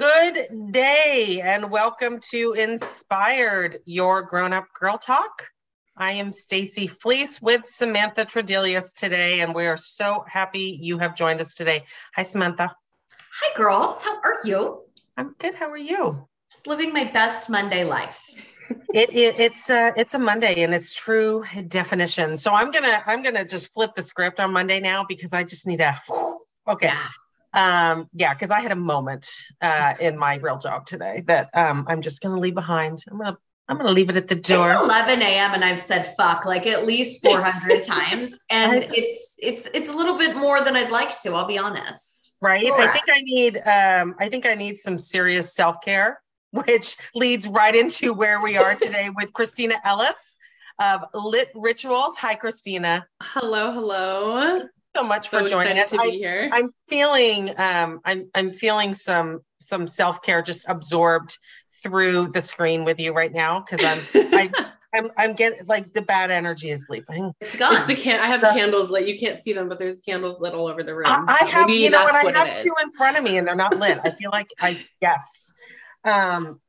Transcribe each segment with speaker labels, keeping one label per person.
Speaker 1: Good day and welcome to Inspired, your grown up girl talk. I am Stacy Fleece with Samantha Tredelius today, and we are so happy you have joined us today. Hi, Samantha.
Speaker 2: Hi, girls. How are you?
Speaker 1: I'm good. How are you?
Speaker 2: Just living my best Monday life.
Speaker 1: it, it, it's a it's a Monday in its true definition. So I'm gonna I'm gonna just flip the script on Monday now because I just need a okay. Yeah um yeah because i had a moment uh in my real job today that um i'm just gonna leave behind. I'm gonna i'm gonna leave it at the door.
Speaker 2: it's 11 a.m and i've said fuck like at least 400 times and it's it's it's a little bit more than i'd like to i'll be honest.
Speaker 1: Right? Correct. i think i need um i think i need some serious self-care which leads right into where we are today with christina ellis of lit rituals. Hi christina.
Speaker 3: Hello hello
Speaker 1: so much so for joining us. I, am feeling um, I'm I'm feeling some some self care just absorbed through the screen with you right now because I'm I, I'm I'm getting like the bad energy is leaving.
Speaker 3: It's gone. It's the can. I have the, candles lit. You can't see them, but there's candles lit all over the room.
Speaker 1: I, I have you know what, what I have two in front of me and they're not lit. I feel like I yes. Um,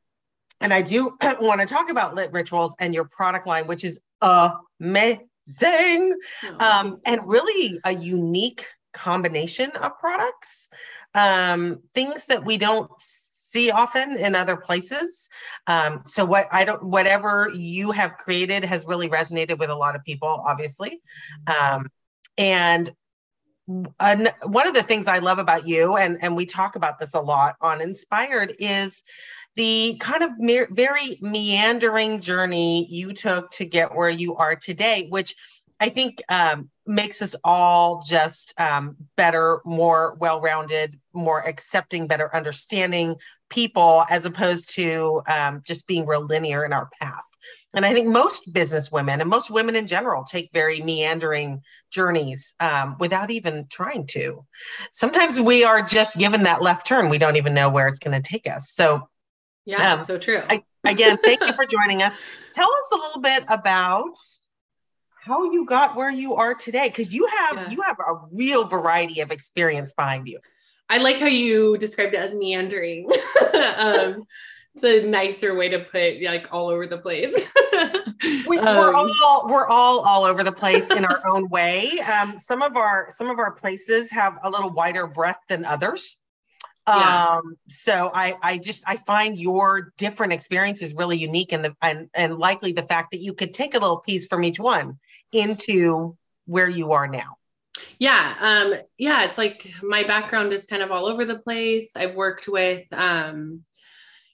Speaker 1: and I do want to talk about lit rituals and your product line, which is amazing zing. Um, and really a unique combination of products. Um, things that we don't see often in other places. Um, so what i don't whatever you have created has really resonated with a lot of people obviously. Um, and one of the things i love about you and and we talk about this a lot on inspired is the kind of me- very meandering journey you took to get where you are today, which I think um, makes us all just um, better, more well rounded, more accepting, better understanding people as opposed to um, just being real linear in our path. And I think most business women and most women in general take very meandering journeys um, without even trying to. Sometimes we are just given that left turn. We don't even know where it's going to take us. So
Speaker 3: yeah, um, so true.
Speaker 1: I, again, thank you for joining us. Tell us a little bit about how you got where you are today because you have yeah. you have a real variety of experience behind you.
Speaker 3: I like how you described it as meandering. um, it's a nicer way to put like all over the place.
Speaker 1: we, are um, all we're all all over the place in our own way. Um, some of our some of our places have a little wider breadth than others. Yeah. Um, so I, I just, I find your different experiences really unique and the, and, and likely the fact that you could take a little piece from each one into where you are now.
Speaker 3: Yeah. Um, yeah. It's like my background is kind of all over the place. I've worked with, um,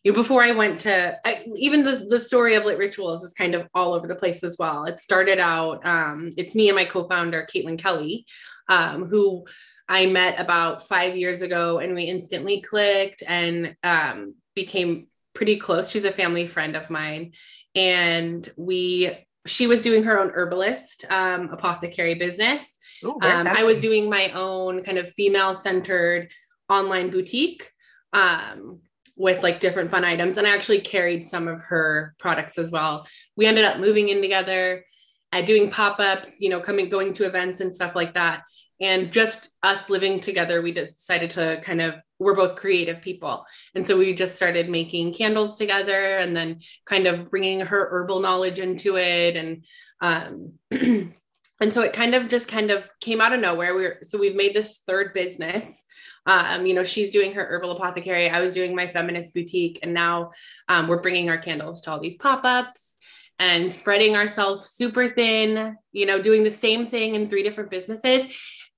Speaker 3: you know, before I went to I, even the, the story of lit rituals is kind of all over the place as well. It started out, um, it's me and my co-founder, Caitlin Kelly, um, who I met about five years ago and we instantly clicked and um, became pretty close. She's a family friend of mine. And we, she was doing her own herbalist um, apothecary business. Ooh, um, I was doing my own kind of female centered online boutique um, with like different fun items. And I actually carried some of her products as well. We ended up moving in together, uh, doing pop ups, you know, coming, going to events and stuff like that and just us living together we decided to kind of we're both creative people. And so we just started making candles together and then kind of bringing her herbal knowledge into it. And um and so it kind of just kind of came out of nowhere. We are so we've made this third business. Um, you know, she's doing her herbal apothecary. I was doing my feminist boutique, and now um, we're bringing our candles to all these pop ups and spreading ourselves super thin. You know, doing the same thing in three different businesses,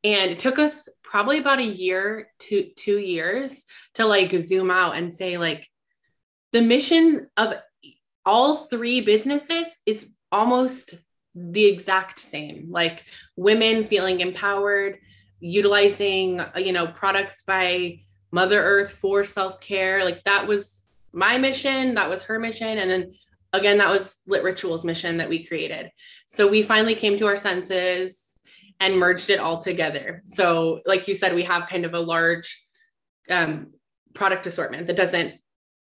Speaker 3: and it took us probably about a year to two years to like zoom out and say, like, the mission of all three businesses is almost the exact same. Like women feeling empowered, utilizing, you know, products by Mother Earth for self care. Like that was my mission, that was her mission. And then again, that was Lit Rituals mission that we created. So we finally came to our senses and merged it all together. So, like you said, we have kind of a large um, product assortment that doesn't,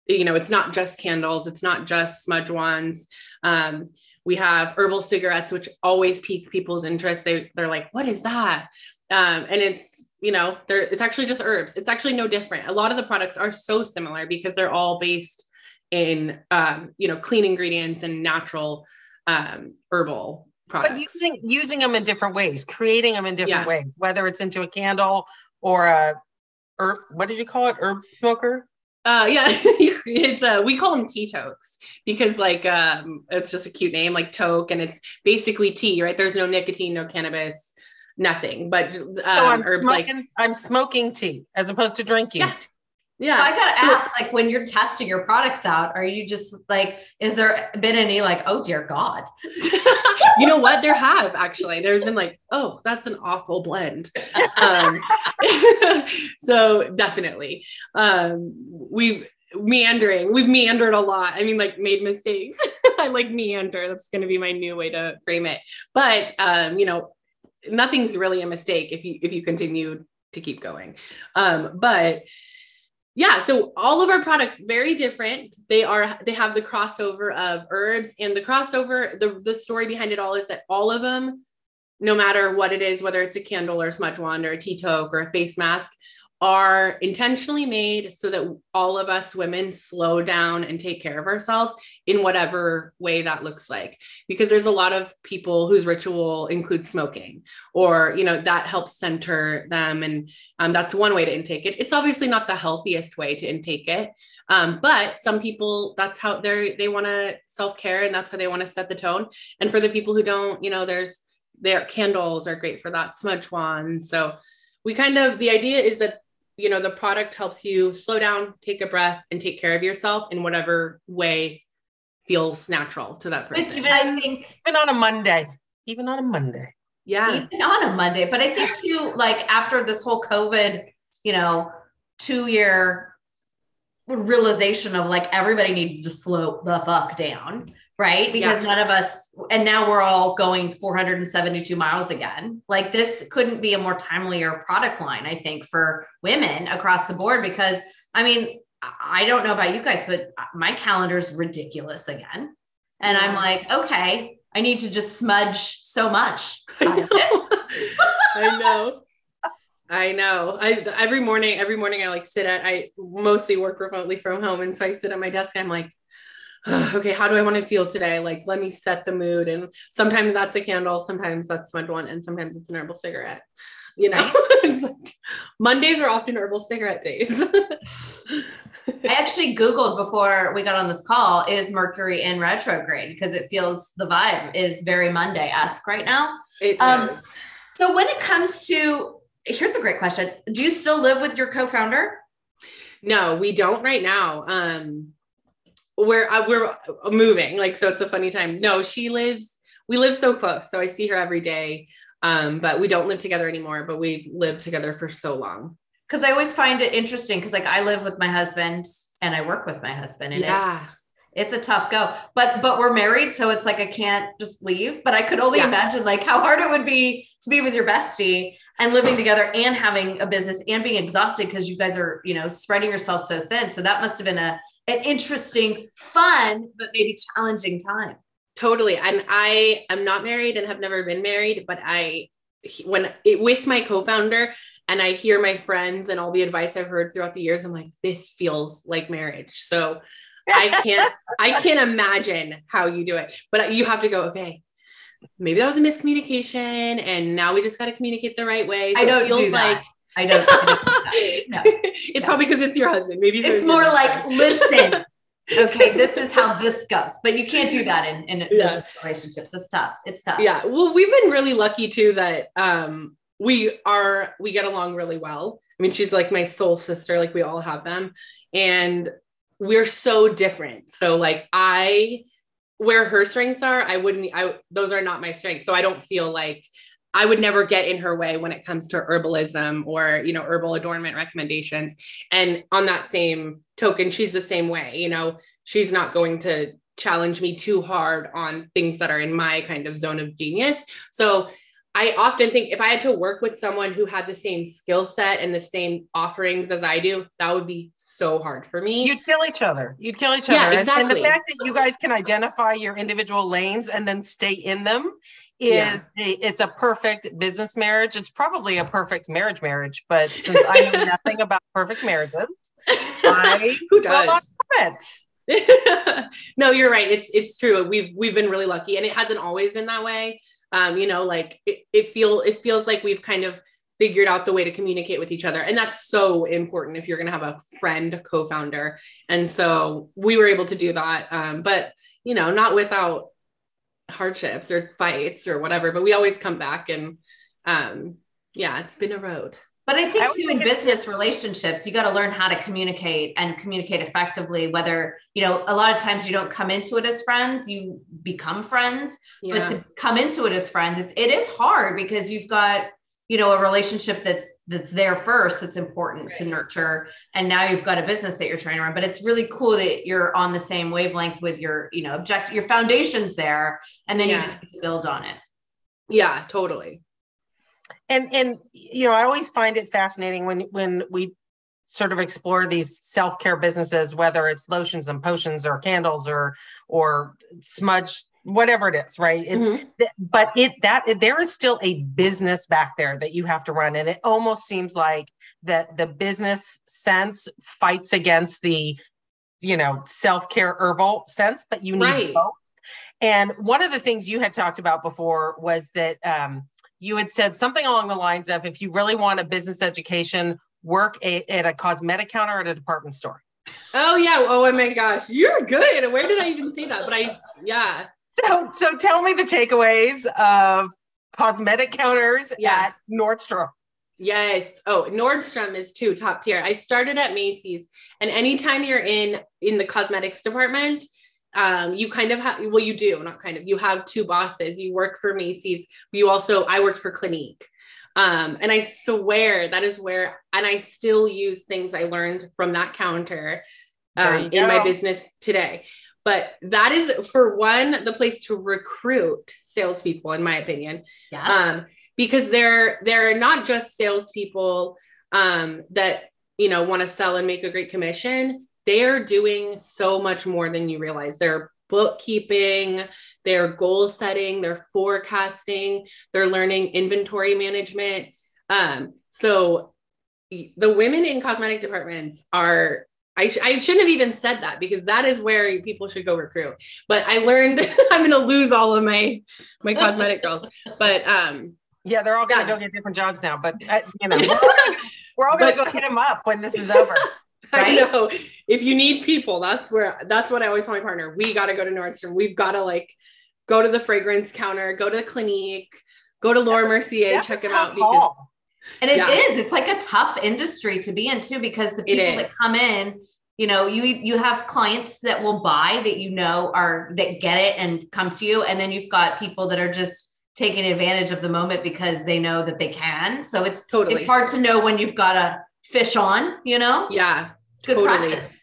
Speaker 3: you know, it's not just candles, it's not just smudge wands. Um, we have herbal cigarettes, which always pique people's interest. They, they're like, what is that? Um, and it's you know, they're it's actually just herbs. It's actually no different. A lot of the products are so similar because they're all based in um, you know, clean ingredients and natural um herbal products.
Speaker 1: But using using them in different ways, creating them in different yeah. ways, whether it's into a candle or a herb, what did you call it? Herb smoker?
Speaker 3: Uh, yeah, it's uh, we call them tea tokes because like um, it's just a cute name, like toke, and it's basically tea, right? There's no nicotine, no cannabis, nothing, but um, so I'm herbs
Speaker 1: smoking,
Speaker 3: like
Speaker 1: I'm smoking tea as opposed to drinking.
Speaker 3: Yeah. Yeah.
Speaker 2: So I gotta so, ask, like, when you're testing your products out, are you just like, is there been any like, oh dear God?
Speaker 3: you know what? There have actually. There's been like, oh, that's an awful blend. Um, so definitely, um, we've meandering. We've meandered a lot. I mean, like made mistakes. I like meander. That's going to be my new way to frame it. But um, you know, nothing's really a mistake if you if you continue to keep going. Um, but yeah so all of our products very different. They are they have the crossover of herbs and the crossover the, the story behind it all is that all of them no matter what it is whether it's a candle or a smudge wand or a tea toke or a face mask are intentionally made so that all of us women slow down and take care of ourselves in whatever way that looks like. Because there's a lot of people whose ritual includes smoking or you know that helps center them. And um, that's one way to intake it. It's obviously not the healthiest way to intake it. Um, but some people that's how they're they want to self-care and that's how they want to set the tone. And for the people who don't you know there's their candles are great for that smudge wands. So we kind of the idea is that you know the product helps you slow down take a breath and take care of yourself in whatever way feels natural to that person.
Speaker 1: even, i think even on a monday even on a monday.
Speaker 3: Yeah.
Speaker 2: Even on a monday but i think too like after this whole covid you know two year realization of like everybody needed to slow the fuck down right? Because yeah. none of us, and now we're all going 472 miles again. Like this couldn't be a more timelier product line, I think, for women across the board. Because I mean, I don't know about you guys, but my calendar's ridiculous again. And I'm like, okay, I need to just smudge so much.
Speaker 3: I know. I know. I know. I every morning, every morning I like sit at I mostly work remotely from home. And so I sit at my desk, I'm like, okay, how do I want to feel today? Like, let me set the mood. And sometimes that's a candle, sometimes that's smudge wand, and sometimes it's an herbal cigarette. You know, it's like Mondays are often herbal cigarette days.
Speaker 2: I actually Googled before we got on this call is Mercury in retrograde because it feels the vibe is very Monday esque right now.
Speaker 3: It um, does. Um,
Speaker 2: so when it comes to, here's a great question. Do you still live with your co founder?
Speaker 3: No, we don't right now. Um, we're uh, we're moving like so it's a funny time no she lives we live so close so i see her every day um but we don't live together anymore but we've lived together for so long
Speaker 2: because i always find it interesting because like i live with my husband and i work with my husband and yeah. it's it's a tough go but but we're married so it's like i can't just leave but i could only yeah. imagine like how hard it would be to be with your bestie and living together and having a business and being exhausted because you guys are you know spreading yourself so thin so that must have been a an interesting, fun, but maybe challenging time.
Speaker 3: Totally. And I am not married and have never been married, but I, when it, with my co founder, and I hear my friends and all the advice I've heard throughout the years, I'm like, this feels like marriage. So I can't, I can't imagine how you do it, but you have to go, okay, maybe that was a miscommunication and now we just got to communicate the right way.
Speaker 2: So I don't it feels do that. like I don't. I
Speaker 3: don't no. It's probably because it's your husband. Maybe
Speaker 2: it's more like, listen, okay, this is how this goes. But you can't do that in, in yeah. relationships. It's tough. It's tough.
Speaker 3: Yeah. Well, we've been really lucky too that um we are we get along really well. I mean, she's like my soul sister, like we all have them. And we're so different. So like I where her strengths are, I wouldn't I those are not my strengths. So I don't feel like I would never get in her way when it comes to herbalism or, you know, herbal adornment recommendations. And on that same token, she's the same way, you know, she's not going to challenge me too hard on things that are in my kind of zone of genius. So I often think if I had to work with someone who had the same skill set and the same offerings as I do, that would be so hard for me.
Speaker 1: You'd kill each other. You'd kill each other. yeah.
Speaker 3: Exactly.
Speaker 1: And, and the fact that you guys can identify your individual lanes and then stay in them is yeah. a, it's a perfect business marriage. It's probably a perfect marriage marriage, but since I know nothing about perfect marriages, I
Speaker 3: who does it. no, you're right. It's it's true. We've we've been really lucky, and it hasn't always been that way. Um, you know, like it, it feel it feels like we've kind of figured out the way to communicate with each other, and that's so important if you're going to have a friend co-founder. And so we were able to do that, um, but you know, not without hardships or fights or whatever, but we always come back and um yeah, it's been a road.
Speaker 2: But I think I too in business relationships, you got to learn how to communicate and communicate effectively. Whether, you know, a lot of times you don't come into it as friends, you become friends. Yeah. But to come into it as friends, it's it is hard because you've got you know a relationship that's that's there first that's important right. to nurture and now you've got a business that you're trying to run but it's really cool that you're on the same wavelength with your you know object your foundations there and then yeah. you just get to build on it
Speaker 3: yeah totally
Speaker 1: and and you know i always find it fascinating when when we sort of explore these self-care businesses whether it's lotions and potions or candles or or smudge whatever it is right it's mm-hmm. but it that there is still a business back there that you have to run and it almost seems like that the business sense fights against the you know self-care herbal sense but you need right. both and one of the things you had talked about before was that um, you had said something along the lines of if you really want a business education work a, at a cosmetic counter at a department store
Speaker 3: Oh yeah. Oh my gosh. You're good. Where did I even see that? But I yeah.
Speaker 1: So, so tell me the takeaways of cosmetic counters yeah. at Nordstrom.
Speaker 3: Yes. Oh, Nordstrom is too top tier. I started at Macy's, and anytime you're in in the cosmetics department, um, you kind of have well, you do not kind of. You have two bosses. You work for Macy's. You also I worked for Clinique. Um, and I swear that is where, and I still use things I learned from that counter um, in my business today. But that is for one, the place to recruit salespeople, in my opinion. Yes. Um, because they're they're not just salespeople um, that you know want to sell and make a great commission. They are doing so much more than you realize. They're bookkeeping, they're goal setting, they're forecasting, they're learning inventory management. Um, so the women in cosmetic departments are I, sh- I shouldn't have even said that because that is where people should go recruit. But I learned I'm going to lose all of my my cosmetic girls. But um,
Speaker 1: yeah, they're all going to go get different jobs now. But uh, you know, we're all going to go hit them up when this is over.
Speaker 3: Right? I know. If you need people, that's where that's what I always tell my partner. We got to go to Nordstrom. We've got to like go to the fragrance counter, go to the Clinique, go to Laura that's Mercier, check them out because.
Speaker 2: And it yeah. is. It's like a tough industry to be in too, because the people that come in, you know, you you have clients that will buy that you know are that get it and come to you, and then you've got people that are just taking advantage of the moment because they know that they can. So it's totally it's hard to know when you've got a fish on, you know?
Speaker 3: Yeah. Good totally. practice.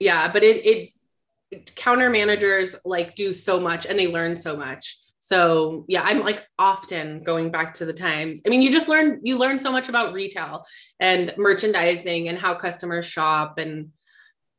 Speaker 3: Yeah, but it it counter managers like do so much and they learn so much. So yeah, I'm like often going back to the times. I mean, you just learn you learn so much about retail and merchandising and how customers shop and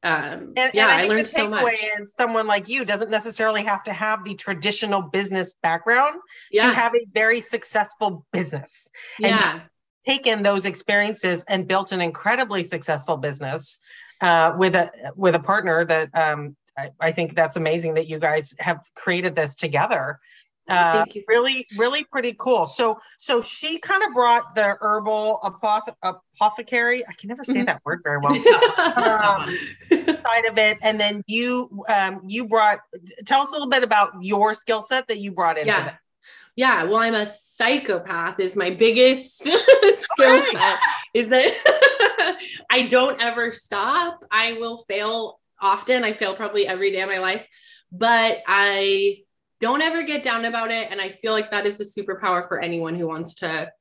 Speaker 3: um, and, yeah, and I, I, learned so much.
Speaker 1: Is someone like you doesn't necessarily have to have the traditional business background yeah. to have a very successful business.
Speaker 3: And Yeah,
Speaker 1: taken those experiences and built an incredibly successful business uh, with a with a partner that um, I, I, think that's amazing that you guys have created this together. Uh, really, really pretty cool. So, so she kind of brought the herbal apothe- apothecary. I can never say mm-hmm. that word very well. um, side of it, and then you, um, you brought. Tell us a little bit about your skill set that you brought into
Speaker 3: yeah. Yeah, well, I'm a psychopath. Is my biggest skill set. Is that I don't ever stop. I will fail often. I fail probably every day of my life, but I don't ever get down about it. And I feel like that is a superpower for anyone who wants to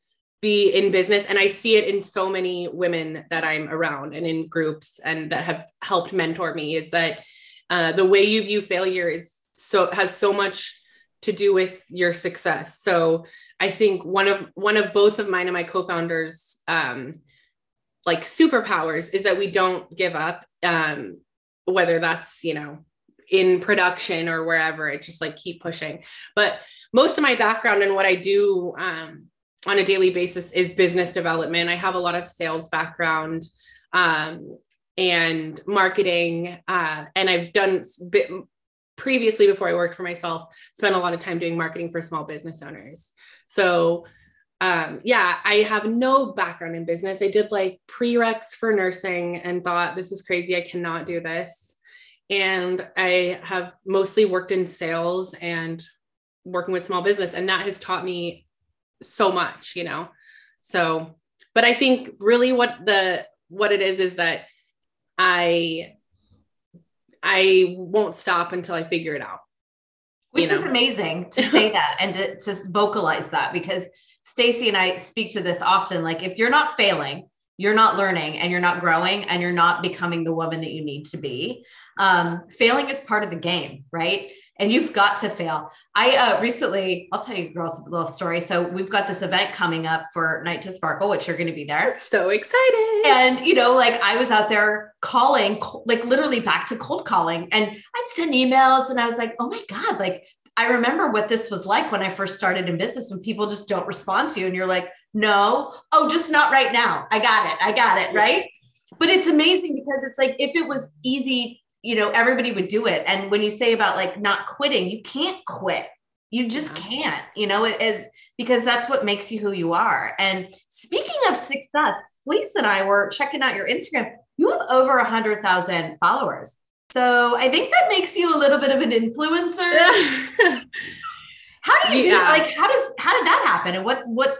Speaker 3: be in business. And I see it in so many women that I'm around and in groups and that have helped mentor me is that uh, the way you view failure is so has so much to do with your success. So I think one of one of both of mine and my co-founders um, like superpowers is that we don't give up um, whether that's you know in production or wherever it just like keep pushing but most of my background and what i do um, on a daily basis is business development i have a lot of sales background um, and marketing uh, and i've done bit, previously before i worked for myself spent a lot of time doing marketing for small business owners so um, yeah, I have no background in business. I did like prereqs for nursing and thought this is crazy. I cannot do this. And I have mostly worked in sales and working with small business, and that has taught me so much, you know. So, but I think really what the what it is is that I I won't stop until I figure it out.
Speaker 2: Which know? is amazing to say that and to, to vocalize that because Stacy and I speak to this often. Like, if you're not failing, you're not learning and you're not growing and you're not becoming the woman that you need to be. Um, failing is part of the game, right? And you've got to fail. I uh, recently, I'll tell you girls a little story. So we've got this event coming up for Night to Sparkle, which you're going to be there.
Speaker 3: So excited.
Speaker 2: And, you know, like I was out there calling, like literally back to cold calling. And I'd send emails and I was like, oh my God, like I remember what this was like when I first started in business when people just don't respond to you and you're like, no, oh, just not right now. I got it. I got it. Right. But it's amazing because it's like if it was easy, you know, everybody would do it. And when you say about like not quitting, you can't quit. You just can't, you know, it is because that's what makes you who you are. And speaking of success, Lisa and I were checking out your Instagram. You have over a hundred thousand followers. So I think that makes you a little bit of an influencer. how do you yeah. do like how does how did that happen? And what what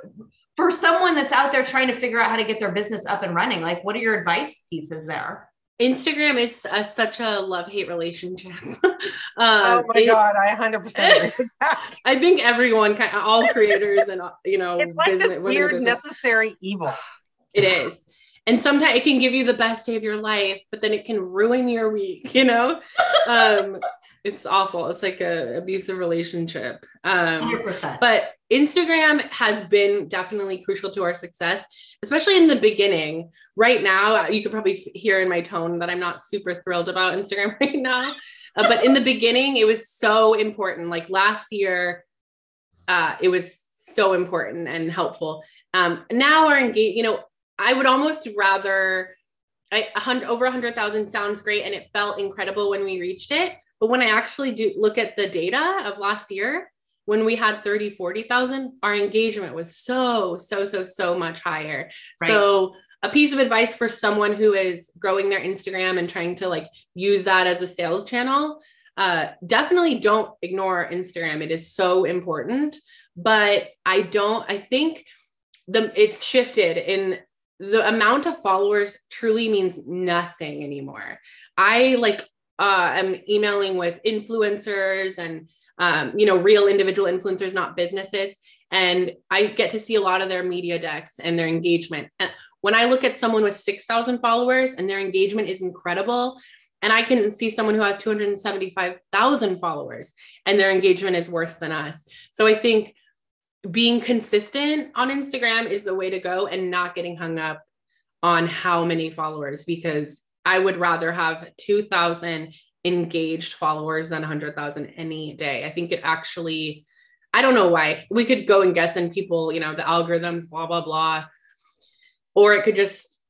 Speaker 2: for someone that's out there trying to figure out how to get their business up and running, like what are your advice pieces there?
Speaker 3: Instagram is a, such a love hate relationship. um,
Speaker 1: oh my it, god, I 100%
Speaker 3: I think everyone, all creators, and you know,
Speaker 1: it's like business, this weird necessary evil.
Speaker 3: It is and sometimes it can give you the best day of your life but then it can ruin your week you know um it's awful it's like a abusive relationship um 100%. but instagram has been definitely crucial to our success especially in the beginning. Right now you can probably hear in my tone that i'm not super thrilled about instagram right now uh, but in the beginning it was so important. Like last year uh it was so important and helpful. Um now our engage you know I would almost rather I, a hundred, over hundred thousand sounds great and it felt incredible when we reached it. But when I actually do look at the data of last year, when we had 30, 40,000, our engagement was so, so, so, so much higher. Right. So a piece of advice for someone who is growing their Instagram and trying to like use that as a sales channel, uh, definitely don't ignore Instagram. It is so important. But I don't, I think the it's shifted in the amount of followers truly means nothing anymore. I like uh, am emailing with influencers and um, you know real individual influencers, not businesses, and I get to see a lot of their media decks and their engagement. And when I look at someone with six thousand followers and their engagement is incredible, and I can see someone who has two hundred seventy-five thousand followers and their engagement is worse than us. So I think being consistent on Instagram is the way to go and not getting hung up on how many followers because I would rather have 2000 engaged followers than 100,000 any day. I think it actually I don't know why. We could go and guess and people, you know, the algorithms blah blah blah or it could just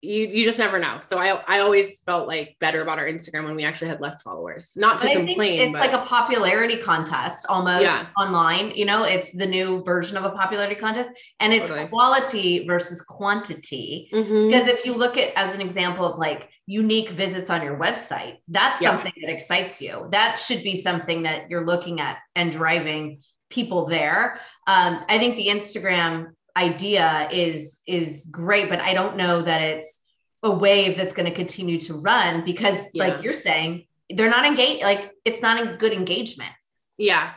Speaker 3: you you just never know. So I I always felt like better about our Instagram when we actually had less followers. Not to complain.
Speaker 2: it's but... like a popularity contest almost yeah. online. You know, it's the new version of a popularity contest, and it's totally. quality versus quantity. Mm-hmm. Because if you look at as an example of like unique visits on your website, that's yeah. something that excites you. That should be something that you're looking at and driving people there. Um, I think the Instagram idea is is great but i don't know that it's a wave that's going to continue to run because yeah. like you're saying they're not engaged like it's not a good engagement
Speaker 3: yeah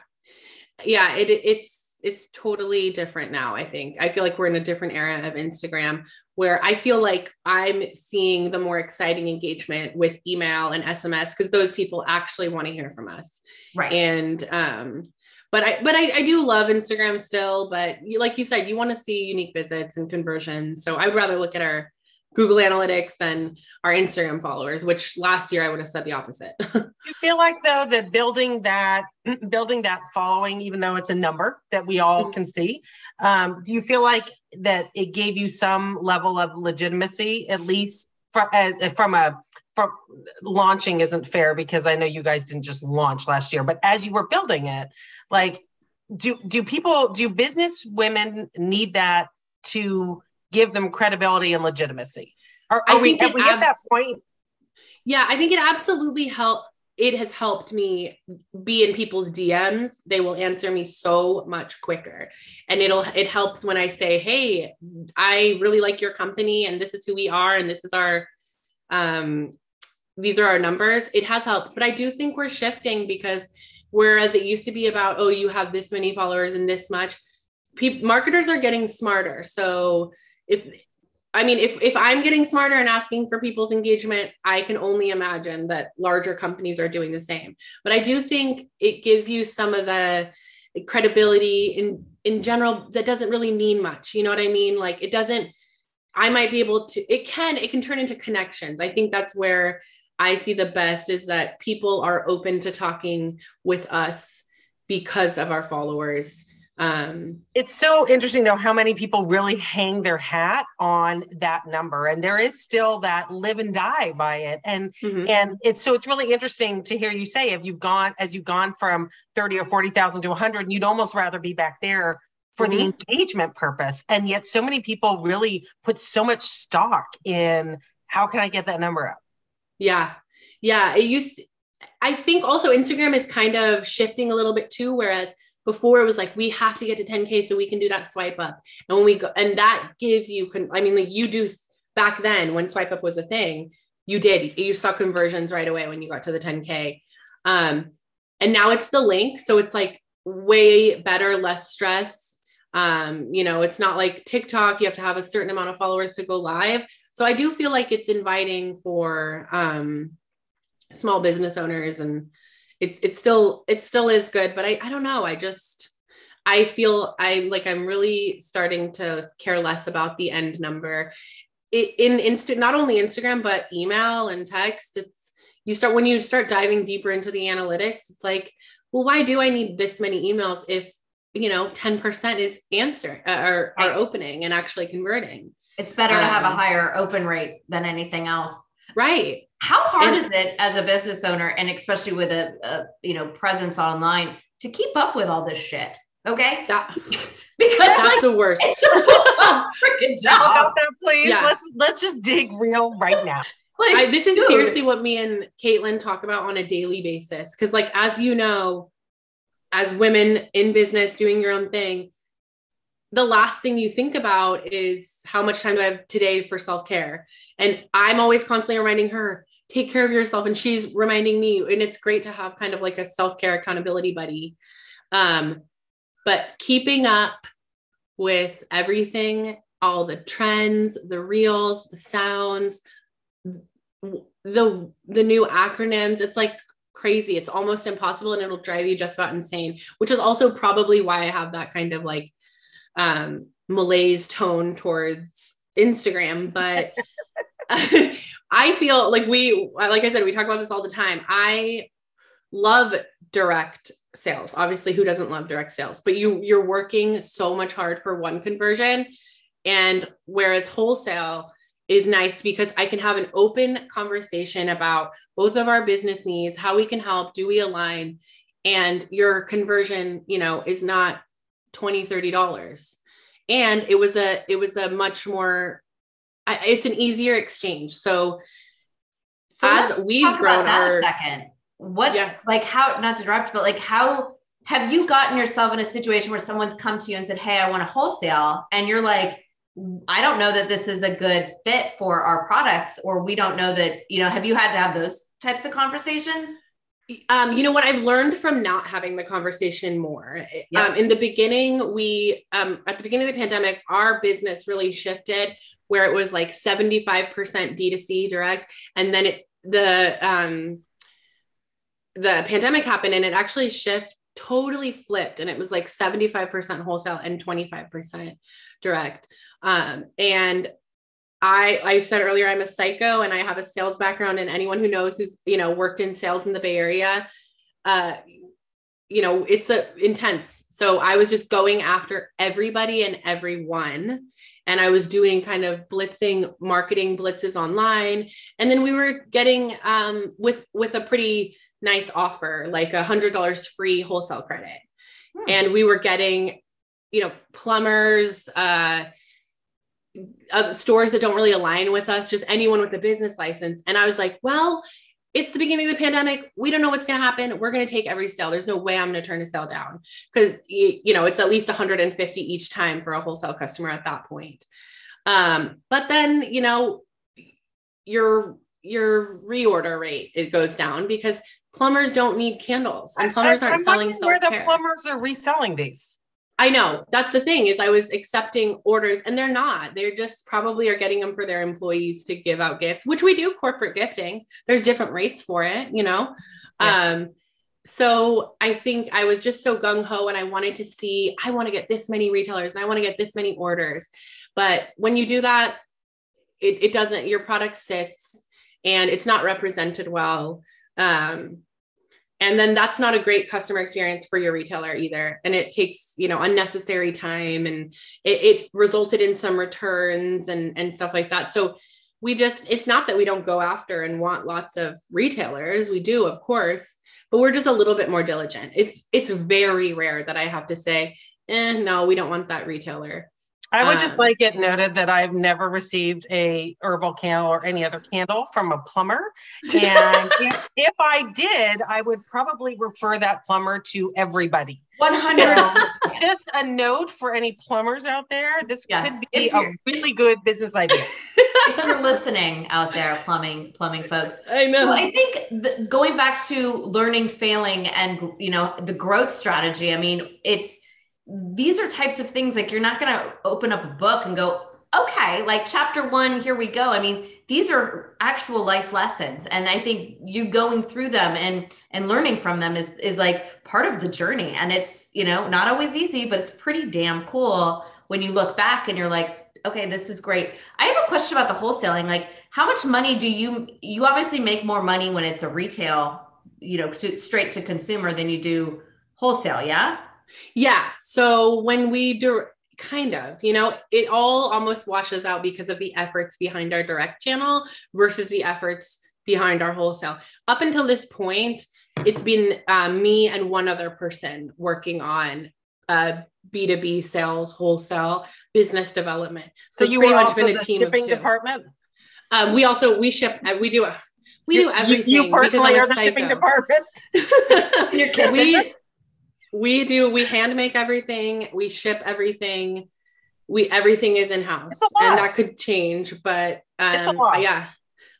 Speaker 3: yeah it, it's it's totally different now i think i feel like we're in a different era of instagram where i feel like i'm seeing the more exciting engagement with email and sms because those people actually want to hear from us
Speaker 2: right
Speaker 3: and um but I but I, I do love Instagram still. But you, like you said, you want to see unique visits and conversions. So I'd rather look at our Google Analytics than our Instagram followers, which last year I would have said the opposite.
Speaker 1: you feel like though that building that building that following, even though it's a number that we all mm-hmm. can see, um, do you feel like that it gave you some level of legitimacy, at least from, uh, from a from launching isn't fair because I know you guys didn't just launch last year, but as you were building it, like do do people do business women need that to give them credibility and legitimacy. Are, are we, have we abs- at that point?
Speaker 3: Yeah, I think it absolutely helped. It has helped me be in people's DMs. They will answer me so much quicker. And it'll it helps when I say, "Hey, I really like your company and this is who we are and this is our um these are our numbers." It has helped, but I do think we're shifting because whereas it used to be about, "Oh, you have this many followers and this much," people marketers are getting smarter. So if I mean, if if I'm getting smarter and asking for people's engagement, I can only imagine that larger companies are doing the same. But I do think it gives you some of the credibility in in general that doesn't really mean much. You know what I mean? Like it doesn't I might be able to it can it can turn into connections. I think that's where I see the best is that people are open to talking with us because of our followers
Speaker 1: um, it's so interesting though how many people really hang their hat on that number, and there is still that live and die by it. And mm-hmm. and it's so it's really interesting to hear you say if you've gone as you've gone from thirty or forty thousand to hundred, you'd almost rather be back there for mm-hmm. the engagement purpose. And yet, so many people really put so much stock in how can I get that number up.
Speaker 3: Yeah, yeah. It used. I think also Instagram is kind of shifting a little bit too, whereas before it was like we have to get to 10k so we can do that swipe up. And when we go and that gives you i mean like you do back then when swipe up was a thing you did you saw conversions right away when you got to the 10k um and now it's the link so it's like way better less stress. Um you know it's not like tiktok you have to have a certain amount of followers to go live. So i do feel like it's inviting for um small business owners and it's it's still it still is good but i i don't know. I just i feel i'm like i'm really starting to care less about the end number. It, in instant not only instagram but email and text it's you start when you start diving deeper into the analytics it's like well why do i need this many emails if you know 10% is answer uh, or are opening and actually converting?
Speaker 2: It's better um, to have a um, higher open rate than anything else.
Speaker 3: Right
Speaker 2: how hard and, is it as a business owner and especially with a, a, you know presence online to keep up with all this shit okay
Speaker 3: that, because that's like, the worst it's
Speaker 1: a freaking job about that please yeah. let's let's just dig real right now
Speaker 3: like I, this is dude. seriously what me and caitlin talk about on a daily basis because like as you know as women in business doing your own thing the last thing you think about is how much time do I have today for self care? And I'm always constantly reminding her, take care of yourself. And she's reminding me, and it's great to have kind of like a self care accountability buddy. Um, but keeping up with everything, all the trends, the reels, the sounds, the the new acronyms, it's like crazy. It's almost impossible and it'll drive you just about insane, which is also probably why I have that kind of like um malaise tone towards Instagram. But I feel like we, like I said, we talk about this all the time. I love direct sales. Obviously, who doesn't love direct sales? But you you're working so much hard for one conversion, and whereas wholesale is nice because I can have an open conversation about both of our business needs, how we can help, do we align, and your conversion, you know, is not 20 30 dollars and it was a it was a much more it's an easier exchange. So,
Speaker 2: so as we've grown our second, what yeah. like how not to interrupt, but like how have you gotten yourself in a situation where someone's come to you and said, Hey, I want a wholesale, and you're like, I don't know that this is a good fit for our products, or we don't know that, you know, have you had to have those types of conversations?
Speaker 3: Um, you know what I've learned from not having the conversation more. Yep. Um, in the beginning, we um, at the beginning of the pandemic, our business really shifted where it was like 75% D2C direct. And then it, the, um, the pandemic happened and it actually shift totally flipped and it was like 75% wholesale and 25% direct. Um, and I I said earlier I'm a psycho and I have a sales background and anyone who knows who's you know worked in sales in the Bay Area uh you know it's a intense so I was just going after everybody and everyone and I was doing kind of blitzing marketing blitzes online and then we were getting um with with a pretty nice offer like a hundred dollars free wholesale credit hmm. and we were getting you know plumbers uh uh, stores that don't really align with us, just anyone with a business license. And I was like, well, it's the beginning of the pandemic. We don't know what's going to happen. We're going to take every sale. There's no way I'm going to turn a sale down because you know it's at least 150 each time for a wholesale customer at that point. Um, but then you know your your reorder rate it goes down because plumbers don't need candles and plumbers aren't I'm selling
Speaker 1: where the plumbers are reselling these.
Speaker 3: I know that's the thing is I was accepting orders and they're not. They're just probably are getting them for their employees to give out gifts, which we do corporate gifting. There's different rates for it, you know. Yeah. Um so I think I was just so gung ho and I wanted to see I want to get this many retailers and I want to get this many orders. But when you do that it, it doesn't your product sits and it's not represented well. Um and then that's not a great customer experience for your retailer either. And it takes you know unnecessary time and it, it, resulted in some returns and and stuff like that. So we just it's not that we don't go after and want lots of retailers. We do of course but we're just a little bit more diligent. It's it's very rare that i have to say eh, no we don't want that retailer
Speaker 1: I would just um, like it noted that I've never received a herbal candle or any other candle from a plumber. And if, if, I did, I would probably refer that plumber to everybody.
Speaker 2: 100.
Speaker 1: just a note for any plumbers out there. This yeah. could be a really good business idea.
Speaker 2: if you're listening out there, plumbing, plumbing folks.
Speaker 3: I know.
Speaker 2: Well, I think the, going back to learning, failing, and you know the growth strategy. I mean, it's these are types of things like you're not going to open up a book and go, okay, like chapter one, here we go. I mean, these are actual life lessons. And I think you going through them and and learning from them is is like part of the journey. And it's, you know, not always easy, but it's pretty damn cool when you look back and you're like, okay, this is great. I have a question about the wholesaling. Like, how much money do you you obviously make more money when it's a retail, you know, to, straight to consumer than you do wholesale, yeah?
Speaker 3: Yeah. So when we do kind of, you know, it all almost washes out because of the efforts behind our direct channel versus the efforts behind our wholesale. Up until this point, it's been uh, me and one other person working on uh, B2B sales, wholesale, business development.
Speaker 1: So, so you pretty much been a team shipping department.
Speaker 3: Um, we also we ship uh, we do we you, do everything.
Speaker 1: You, you personally are the psycho. shipping department.
Speaker 3: Your kitchen. We, we do we hand make everything we ship everything we everything is in house and that could change but um yeah.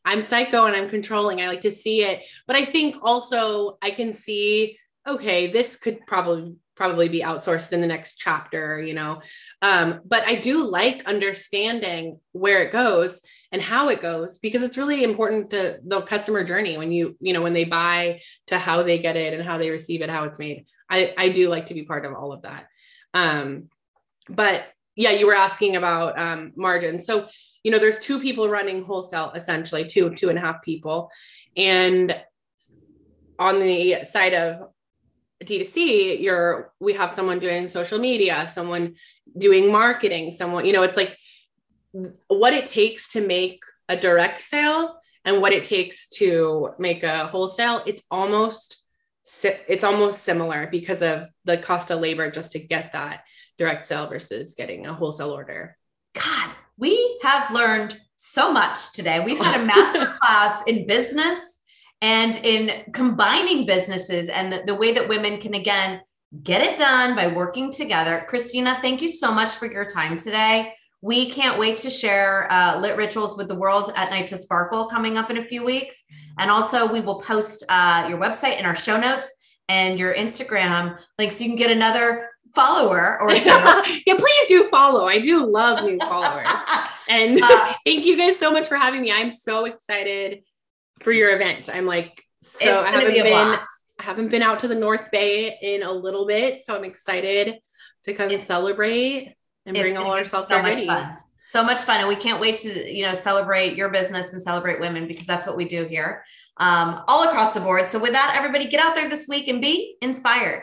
Speaker 3: I'm psycho and i'm controlling. I like to see it. But i think also i can see okay this could probably probably be outsourced in the next chapter you know? Um but i do like understanding where it goes and how it goes because it's really important to the customer journey when you you know when they buy to how they get it and how they receive it how it's made I, I do like to be part of all of that. Um, but yeah, you were asking about um, margins. So, you know, there's two people running wholesale, essentially two, two and a half people. And on the side of D2C, you're, we have someone doing social media, someone doing marketing, someone, you know, it's like what it takes to make a direct sale and what it takes to make a wholesale. It's almost it's almost similar because of the cost of labor just to get that direct sale versus getting a wholesale order.
Speaker 2: God, we have learned so much today. We've had a master class in business and in combining businesses and the, the way that women can again get it done by working together. Christina, thank you so much for your time today. We can't wait to share uh, lit rituals with the world at Night to Sparkle coming up in a few weeks. And also, we will post uh, your website in our show notes and your Instagram link so you can get another follower or
Speaker 3: yeah, please do follow. I do love new followers. And uh, thank you guys so much for having me. I'm so excited for your event. I'm like, so I haven't be been I haven't been out to the North Bay in a little bit, so I'm excited to come it's, celebrate and bring all our self so much fun.
Speaker 2: so much fun. And we can't wait to you know celebrate your business and celebrate women because that's what we do here um, all across the board. So with that everybody get out there this week and be inspired